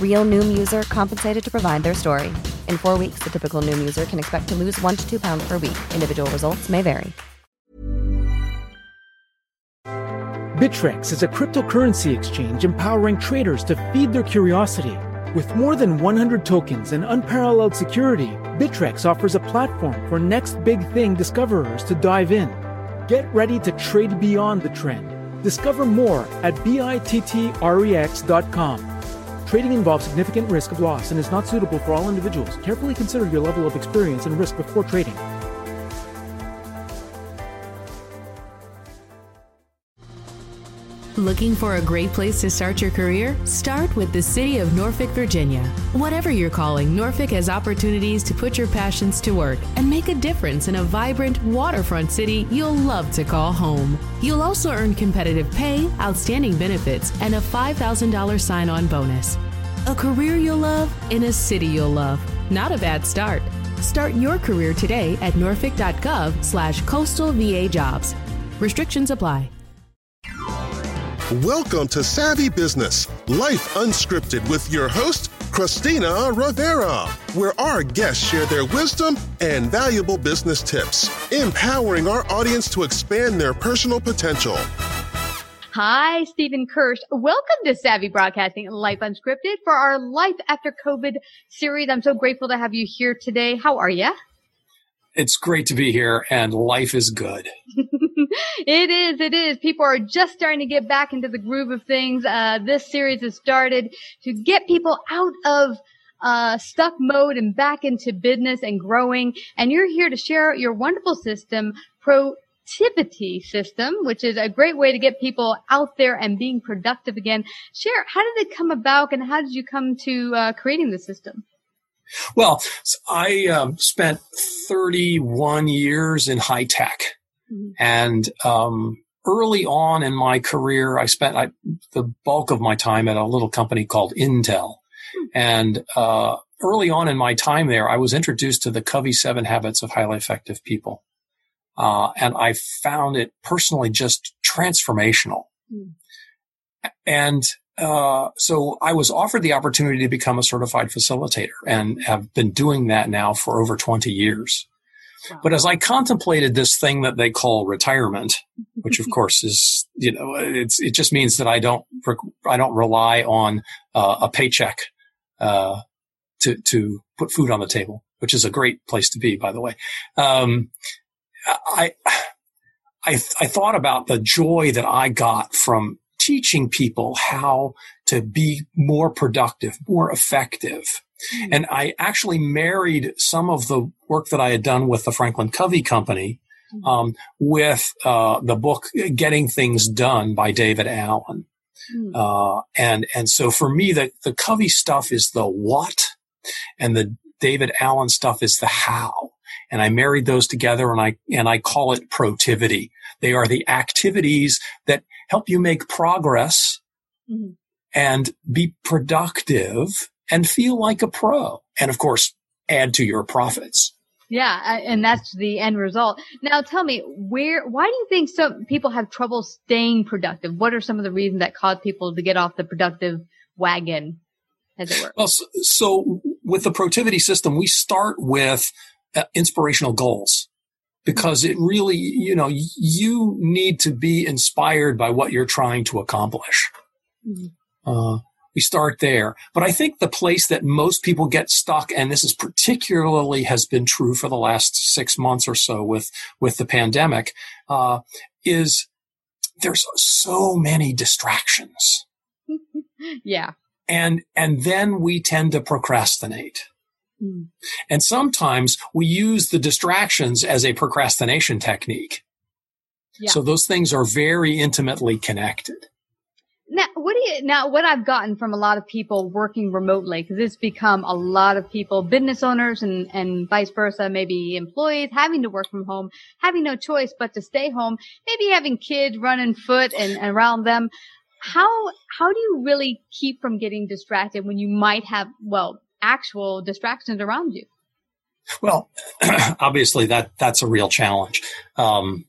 Real Noom user compensated to provide their story. In four weeks, the typical Noom user can expect to lose one to two pounds per week. Individual results may vary. Bittrex is a cryptocurrency exchange empowering traders to feed their curiosity. With more than 100 tokens and unparalleled security, Bittrex offers a platform for next big thing discoverers to dive in. Get ready to trade beyond the trend. Discover more at bittrex.com. Trading involves significant risk of loss and is not suitable for all individuals. Carefully consider your level of experience and risk before trading. Looking for a great place to start your career? Start with the City of Norfolk, Virginia. Whatever you're calling, Norfolk has opportunities to put your passions to work and make a difference in a vibrant waterfront city you'll love to call home. You'll also earn competitive pay, outstanding benefits, and a $5,000 sign on bonus. A career you'll love in a city you'll love. Not a bad start. Start your career today at norfolk.gov slash coastal VA jobs. Restrictions apply. Welcome to Savvy Business, Life Unscripted with your host, Christina Rivera, where our guests share their wisdom and valuable business tips, empowering our audience to expand their personal potential. Hi, Steven Kirch. Welcome to Savvy Broadcasting Life Unscripted for our Life After COVID series. I'm so grateful to have you here today. How are you? It's great to be here, and life is good. it is. It is. People are just starting to get back into the groove of things. Uh, this series has started to get people out of uh, stuck mode and back into business and growing. And you're here to share your wonderful system, Protivity system, which is a great way to get people out there and being productive again. Share, how did it come about and how did you come to uh, creating the system? Well, I um, spent 31 years in high tech. Mm-hmm. And um, early on in my career, I spent I, the bulk of my time at a little company called Intel. Mm-hmm. And uh, early on in my time there, I was introduced to the Covey Seven Habits of Highly Effective People. Uh, and I found it personally just transformational. Mm-hmm. And uh, so I was offered the opportunity to become a certified facilitator and have been doing that now for over 20 years. Wow. But as I contemplated this thing that they call retirement, which of course is, you know, it's, it just means that I don't, I don't rely on uh, a paycheck, uh, to, to put food on the table, which is a great place to be, by the way. Um, I, I, I thought about the joy that I got from teaching people how to be more productive, more effective. Mm-hmm. And I actually married some of the work that I had done with the Franklin Covey Company mm-hmm. um, with uh, the book Getting Things Done by David Allen. Mm-hmm. Uh, and and so for me, the the Covey stuff is the what, and the David Allen stuff is the how. And I married those together, and I and I call it Protivity. They are the activities that help you make progress mm-hmm. and be productive and feel like a pro. And of course, add to your profits. Yeah, and that's the end result. Now tell me, where, why do you think some people have trouble staying productive? What are some of the reasons that cause people to get off the productive wagon, as it were? Well, so, so with the productivity system, we start with uh, inspirational goals because it really, you know, you need to be inspired by what you're trying to accomplish. Mm-hmm. Uh, we start there. But I think the place that most people get stuck, and this is particularly has been true for the last six months or so with, with the pandemic, uh, is there's so many distractions. yeah. And, and then we tend to procrastinate. Mm. And sometimes we use the distractions as a procrastination technique. Yeah. So those things are very intimately connected. Now, what do you, now, what I've gotten from a lot of people working remotely, because it's become a lot of people, business owners and, and vice versa, maybe employees having to work from home, having no choice but to stay home, maybe having kids running foot and, and around them. How, how do you really keep from getting distracted when you might have, well, actual distractions around you? Well, obviously that, that's a real challenge. Um,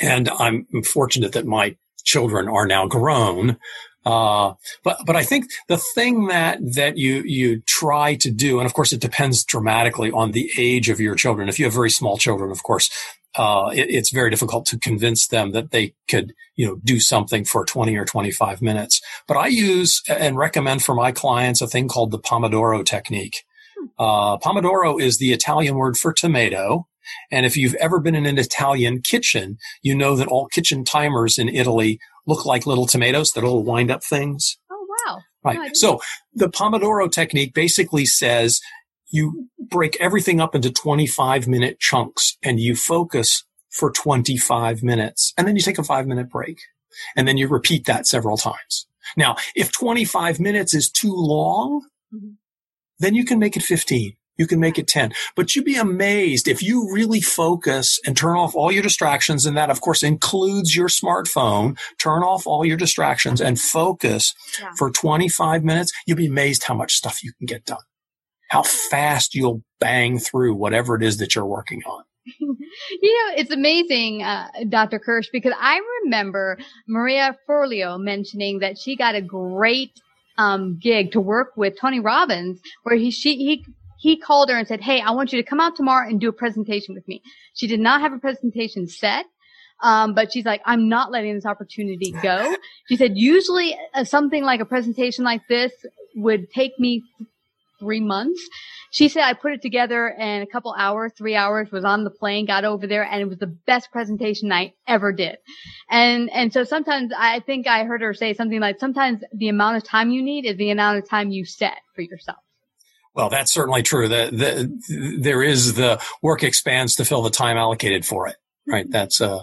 and I'm fortunate that my children are now grown. Uh, but, but I think the thing that, that you, you try to do, and of course it depends dramatically on the age of your children. If you have very small children, of course, uh, it, it's very difficult to convince them that they could, you know, do something for 20 or 25 minutes. But I use and recommend for my clients a thing called the Pomodoro technique. Uh, Pomodoro is the Italian word for tomato. And if you've ever been in an Italian kitchen, you know that all kitchen timers in Italy look like little tomatoes, the little wind up things. Oh, wow. Right. No, so the Pomodoro technique basically says you break everything up into 25 minute chunks and you focus for 25 minutes and then you take a five minute break and then you repeat that several times. Now, if 25 minutes is too long, mm-hmm. then you can make it 15 you can make it 10. But you'd be amazed if you really focus and turn off all your distractions. And that, of course, includes your smartphone. Turn off all your distractions and focus yeah. for 25 minutes. You'll be amazed how much stuff you can get done, how fast you'll bang through whatever it is that you're working on. you know, it's amazing, uh, Dr. Kirch, because I remember Marie Forleo mentioning that she got a great um, gig to work with Tony Robbins, where he she he he called her and said, Hey, I want you to come out tomorrow and do a presentation with me. She did not have a presentation set. Um, but she's like, I'm not letting this opportunity go. She said, usually uh, something like a presentation like this would take me three months. She said I put it together in a couple hours, three hours, was on the plane, got over there, and it was the best presentation I ever did. And, and so sometimes I think I heard her say something like, sometimes the amount of time you need is the amount of time you set for yourself. Well, that's certainly true. The, the, there is the work expands to fill the time allocated for it, right? Mm-hmm. That's, uh,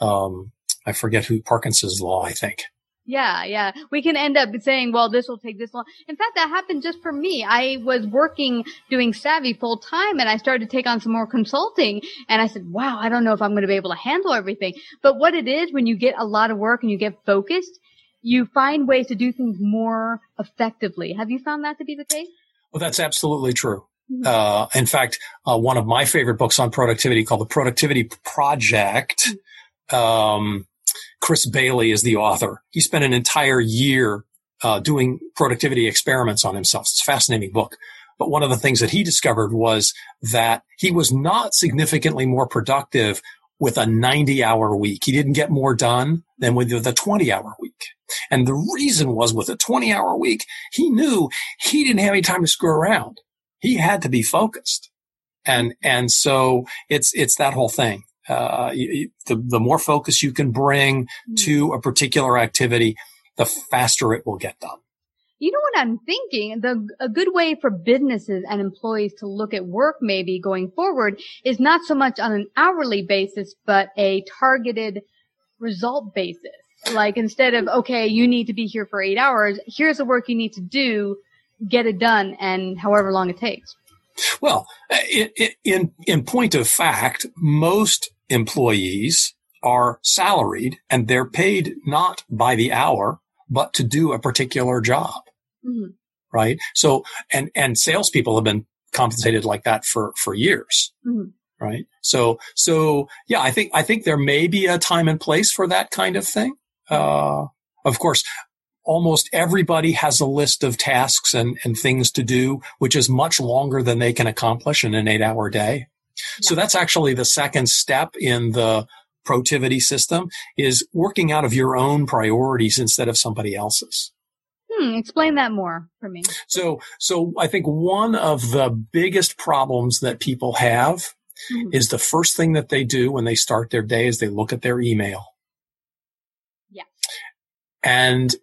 um, I forget who Parkinson's law, I think. Yeah, yeah. We can end up saying, well, this will take this long. In fact, that happened just for me. I was working doing Savvy full time and I started to take on some more consulting and I said, wow, I don't know if I'm going to be able to handle everything. But what it is when you get a lot of work and you get focused, you find ways to do things more effectively. Have you found that to be the case? Well, that's absolutely true. Mm-hmm. Uh, in fact, uh, one of my favorite books on productivity called The Productivity Project. Um, Chris Bailey is the author. He spent an entire year uh, doing productivity experiments on himself. It's a fascinating book. But one of the things that he discovered was that he was not significantly more productive with a 90 hour week. He didn't get more done than with the 20 hour week. And the reason was with a 20 hour week, he knew he didn't have any time to screw around. He had to be focused. And, and so it's, it's that whole thing. Uh, the, the more focus you can bring mm-hmm. to a particular activity, the faster it will get done. You know what I'm thinking? The, a good way for businesses and employees to look at work maybe going forward is not so much on an hourly basis, but a targeted result basis. Like instead of, okay, you need to be here for eight hours, here's the work you need to do, get it done, and however long it takes. Well, in, in point of fact, most employees are salaried and they're paid not by the hour, but to do a particular job. Mm-hmm. Right. So, and, and salespeople have been compensated like that for, for years. Mm-hmm. Right. So, so yeah, I think, I think there may be a time and place for that kind of thing. Uh, of course, almost everybody has a list of tasks and, and things to do, which is much longer than they can accomplish in an eight hour day. So that's actually the second step in the Protivity system is working out of your own priorities instead of somebody else's. Hmm, explain that more for me. So, so I think one of the biggest problems that people have mm-hmm. is the first thing that they do when they start their day is they look at their email. Yeah. And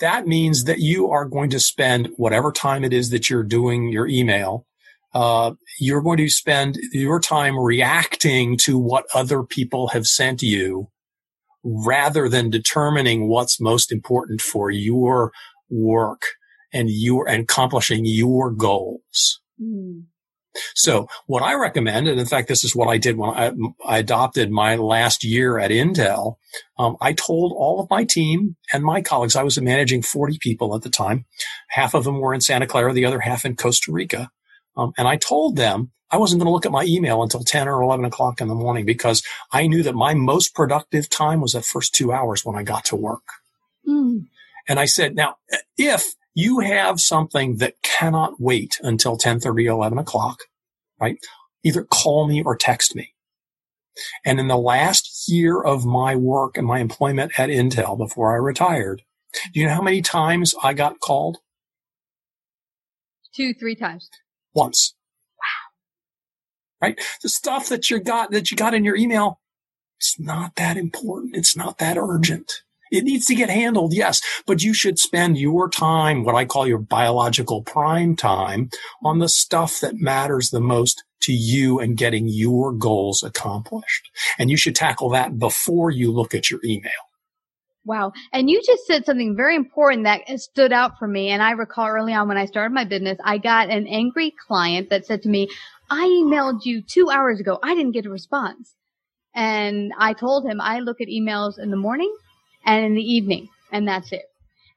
that means that you are going to spend whatever time it is that you're doing your email. Uh, you're going to spend your time reacting to what other people have sent you rather than determining what's most important for your work and your and accomplishing your goals. Mm. So what I recommend, and in fact, this is what I did when I, I adopted my last year at Intel. Um, I told all of my team and my colleagues, I was managing 40 people at the time. Half of them were in Santa Clara, the other half in Costa Rica. Um, and I told them I wasn't going to look at my email until 10 or 11 o'clock in the morning because I knew that my most productive time was the first two hours when I got to work. Mm. And I said, now, if you have something that cannot wait until 10, 30, 11 o'clock, right? Either call me or text me. And in the last year of my work and my employment at Intel before I retired, do you know how many times I got called? Two, three times. Once. Wow. Right? The stuff that you got, that you got in your email, it's not that important. It's not that urgent. It needs to get handled, yes, but you should spend your time, what I call your biological prime time, on the stuff that matters the most to you and getting your goals accomplished. And you should tackle that before you look at your email. Wow. And you just said something very important that stood out for me. And I recall early on when I started my business, I got an angry client that said to me, I emailed you two hours ago. I didn't get a response. And I told him I look at emails in the morning and in the evening, and that's it.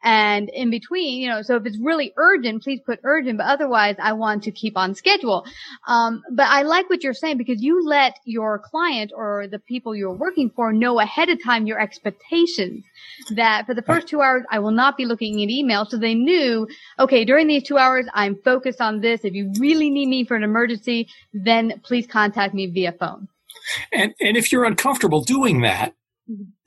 And in between, you know, so if it's really urgent, please put urgent, but otherwise I want to keep on schedule. Um, but I like what you're saying because you let your client or the people you're working for know ahead of time your expectations that for the first two hours, I will not be looking at email. So they knew, okay, during these two hours, I'm focused on this. If you really need me for an emergency, then please contact me via phone. And, and if you're uncomfortable doing that,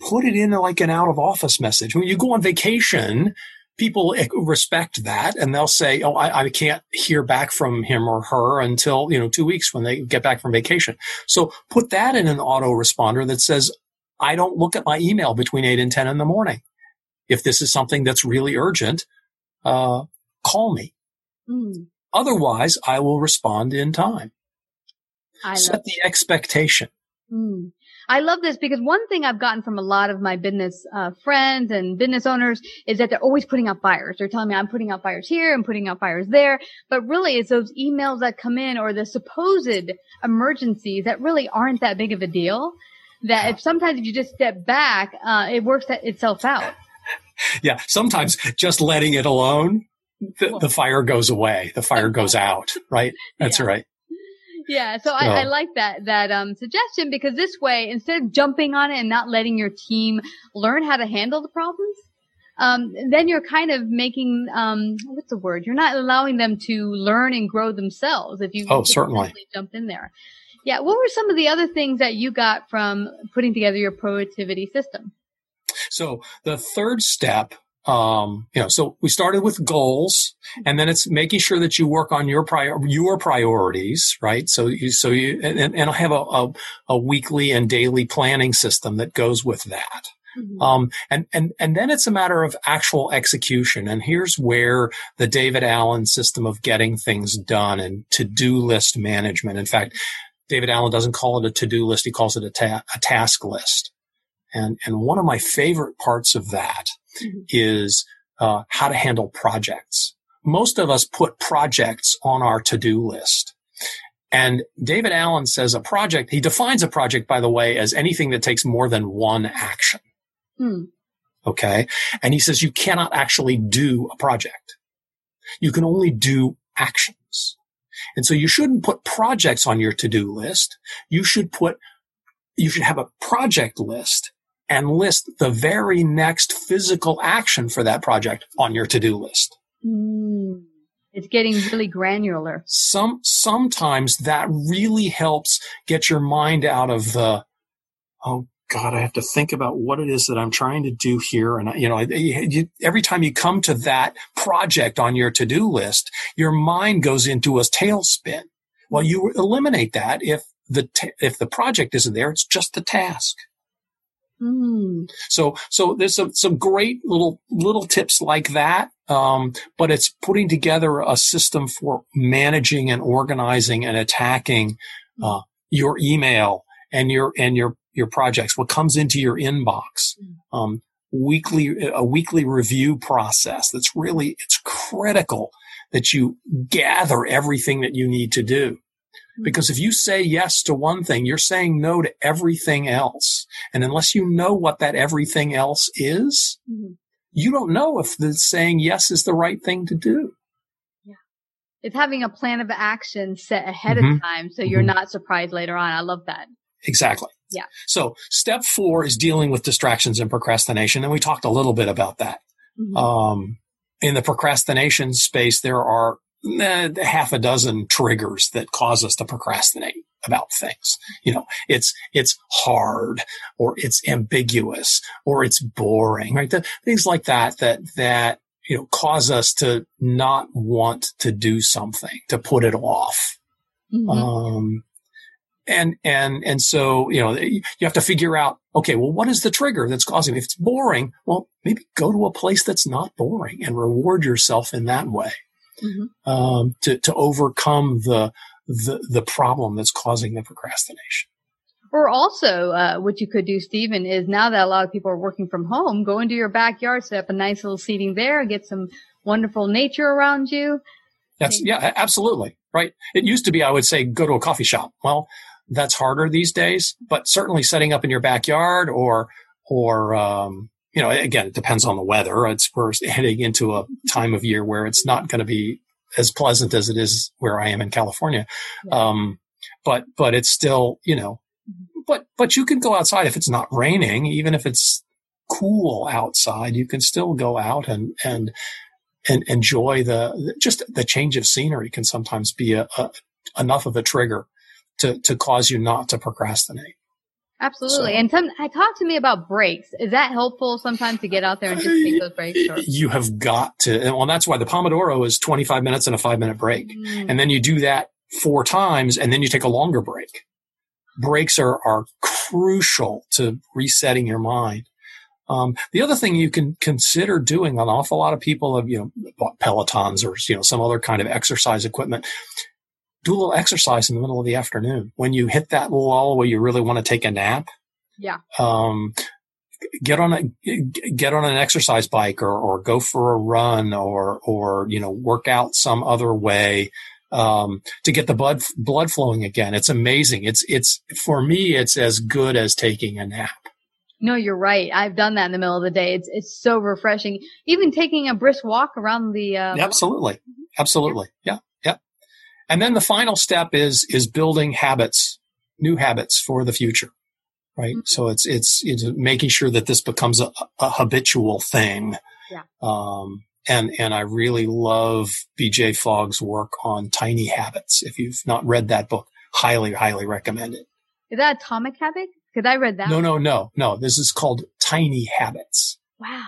put it in like an out of office message. When you go on vacation, people respect that and they'll say, Oh, I, I, can't hear back from him or her until, you know, two weeks when they get back from vacation. So put that in an autoresponder that says, I don't look at my email between eight and 10 in the morning. If this is something that's really urgent, uh, call me. Mm. Otherwise, I will respond in time. I Set the expectation. Mm. I love this because one thing I've gotten from a lot of my business uh, friends and business owners is that they're always putting out fires. They're telling me I'm putting out fires here, I'm putting out fires there, but really it's those emails that come in or the supposed emergencies that really aren't that big of a deal. That if sometimes if you just step back, uh, it works itself out. Yeah, sometimes just letting it alone the, the, fire goes away. The fire goes out, right? That's yeah. right. Yeah, so I, I, like that that um, suggestion because this way, instead of jumping on it and not letting your team learn how to handle the problems, um, then you're kind of making um, what's the word? You're not allowing them to learn and grow themselves if you oh certainly jump in there. Yeah, what were some of the other things that you got from putting together your productivity system? So the third step um, you know, so we started with goals and then it's making sure that you work on your prior, your priorities, right? So you, so you, and, and I have a, a, a, weekly and daily planning system that goes with that. Mm-hmm. Um, and, and, and then it's a matter of actual execution. And here's where the David Allen system of getting things done and to-do list management. In fact, David Allen doesn't call it a to-do list. He calls it a, ta- a task list. And, and one of my favorite parts of that mm-hmm. is uh, how to handle projects. Most of us put projects on our to-do list. And David Allen says a project, he defines a project, by the way, as anything that takes more than one action. Hmm. Okay. And he says you cannot actually do a project. You can only do actions. And so you shouldn't put projects on your to-do list. You should put, you should have a project list and list the very next physical action for that project on your to-do list. Mm. It's getting really granular. Some, sometimes that really helps get your mind out of the, oh God, I have to think about what it is that I'm trying to do here. And, you know, you, every time you come to that project on your to-do list, your mind goes into a tailspin. Well, you eliminate that if the, if the project isn't there, it's just the task. Mm. So, so there's some, some great little, little tips like that. Um, but it's putting together a system for managing and organizing and attacking, uh, your email and your, and your, your projects, what comes into your inbox, um, weekly, a weekly review process. That's really, it's critical that you gather everything that you need to do. Because if you say yes to one thing, you're saying no to everything else. And unless you know what that everything else is, mm-hmm. you don't know if the saying yes is the right thing to do. Yeah. It's having a plan of action set ahead Mhm. of time so you're not surprised later on. I love that. Exactly. Yeah. So step four is dealing with distractions and procrastination. And we talked a little bit about that. Mhm. Um, in the procrastination space, there are eh, half a dozen triggers that cause us to procrastinate about things. You know, it's, it's hard or it's ambiguous or it's boring, right? The, things like that, that, that, you know, cause us to not want to do something, to put it off. Mhm. Um, and, and, and so, you know, you have to figure out, okay, well, what is the trigger that's causing it? If it's boring, well, maybe go to a place that's not boring and reward yourself in that way, Mhm. um, to, to overcome the, the, the problem that's causing the procrastination. Or also, uh, what you could do, Steven, is now that a lot of people are working from home, go into your backyard, set up a nice little seating there, get some wonderful nature around you. That's, yeah, absolutely. Right. It used to be, I would say, go to a coffee shop. Well, that's harder these days, but certainly setting up in your backyard or, or, um, you know, again, it depends on the weather. It's, we're heading into a time of year where it's not going to be as pleasant as it is where I am in California. Um, but, but it's still, you know, but, but you can go outside if it's not raining, even if it's cool outside, you can still go out and, and, and enjoy the, just the change of scenery can sometimes be a, a enough of a trigger to, to cause you not to procrastinate. Absolutely. So- and some, I talk to me about breaks. Is that helpful sometimes to get out there and just take those breaks? Or? You have got to, and well, that's why the Pomodoro is 25 minutes and a five minute break. Mm. And then you do that four times and then you take a longer break. Breaks are, are crucial to resetting your mind. Um, the other thing you can consider doing, an awful lot of people have, you know, bought Pelotons or, you know, some other kind of exercise equipment. Do a little exercise in the middle of the afternoon. When you hit that lull where you really want to take a nap, Yeah. um, get on a get on an exercise bike or or go for a run or or you know work out some other way um, to get the blood blood flowing again. It's amazing. It's it's for me. It's as good as taking a nap. No, you're right. I've done that in the middle of the day. It's, it's so refreshing. Even taking a brisk walk around the, uh, Absolutely, absolutely, yeah, yeah. And then the final step is is building habits, new habits for the future. Right. So it's, it's, it's making sure that this becomes a, a habitual thing. Yeah. Um, and, and I really love BJ Fogg's work on tiny habits. If you've not read that book, highly, highly recommend it. is that Atomic Habit? Cause I read that. No, no, no, no. This is called Tiny Habits. Wow.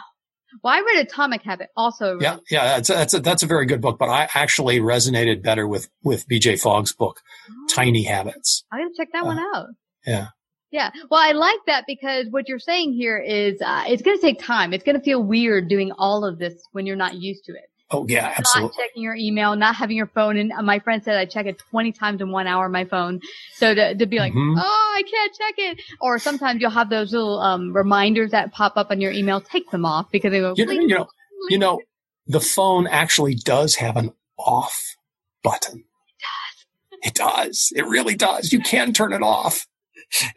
Well, I read Atomic Habit also. really- Yeah. Yeah. That's a, that's a, that's a very good book, but I actually resonated better with, with BJ Fogg's book, Tiny Habits. I'm going to check that one out. Yeah. Yeah. Well, I like that because what you're saying here is, uh, it's going to take time. It's going to feel weird doing all of this when you're not used to it. Oh, yeah, absolutely. Not checking your email, not having your phone. And uh, my friend said I check it 20 times in one hour, my phone. So to, to be like, Mhm. oh, I can't check it. Or sometimes you'll have those little, um, reminders that pop up on your email. Take them off because they go, You know, "Please, you know, you know, the phone actually does have an off button. It does. It does. It really does. You can turn it off.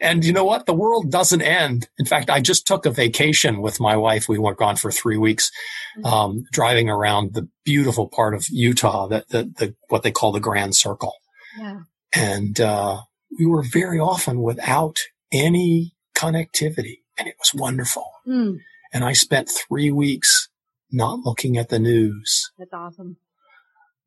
And you know what? The world doesn't end. In fact, I just took a vacation with my wife. We went gone for three weeks, mm-hmm. um, driving around the beautiful part of Utah, that the, the, what they call the Grand Circle. Yeah. And, uh, we were very often without any connectivity and it was wonderful. Mm. And I spent three weeks not looking at the news. That's awesome.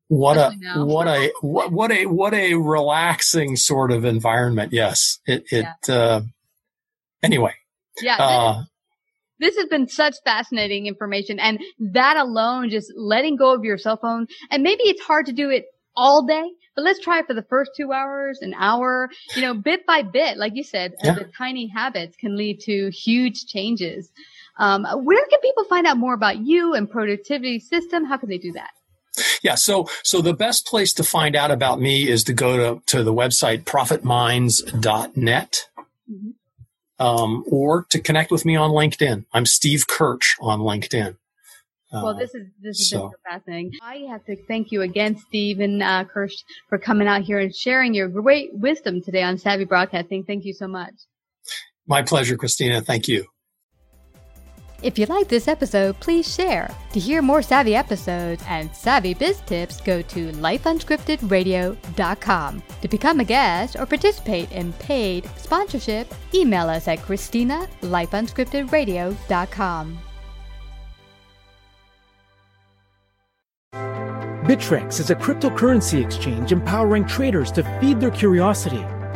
What a what a what, what a what a relaxing sort of environment. Yes, it it. Yeah. Uh, anyway. Yeah. Uh, this has been such fascinating information, and that alone, just letting go of your cell phone, and maybe it's hard to do it all day, but let's try it for the first two hours, an hour, you know, bit by bit. Like you said, yeah. the tiny habits can lead to huge changes. Um, where can people find out more about you and productivity system? How can they do that? Yeah, so so the best place to find out about me is to go to, to the website profitminds.net. Mm-hmm. Um, or to connect with me on LinkedIn. I'm Steve Kirch on LinkedIn. Well, uh, this is this is so. fascinating. I have to thank you again, Steve and uh, Kirch, for coming out here and sharing your great wisdom today on Savvy Broadcasting. Thank you so much. My pleasure, Christina. Thank you. If you like this episode, please share. To hear more savvy episodes and savvy biz tips, go to lifeunscriptedradio.com. To become a guest or participate in paid sponsorship, email us at christina lifeunscriptedradio.com. Bittrex is a cryptocurrency exchange empowering traders to feed their curiosity.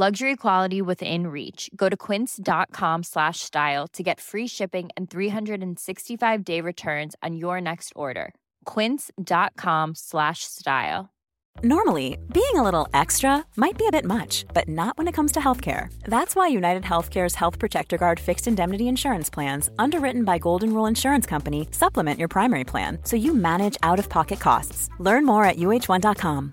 Luxury quality within reach. Go to quince.com slash style to get free shipping and 365 day returns on your next order. Quince.com slash style. Normally, being a little extra might be a bit much, but not when it comes to healthcare. That's why United Healthcare's Health Protector Guard fixed indemnity insurance plans, underwritten by Golden Rule Insurance Company, supplement your primary plan so you manage out of pocket costs. Learn more at uh1.com.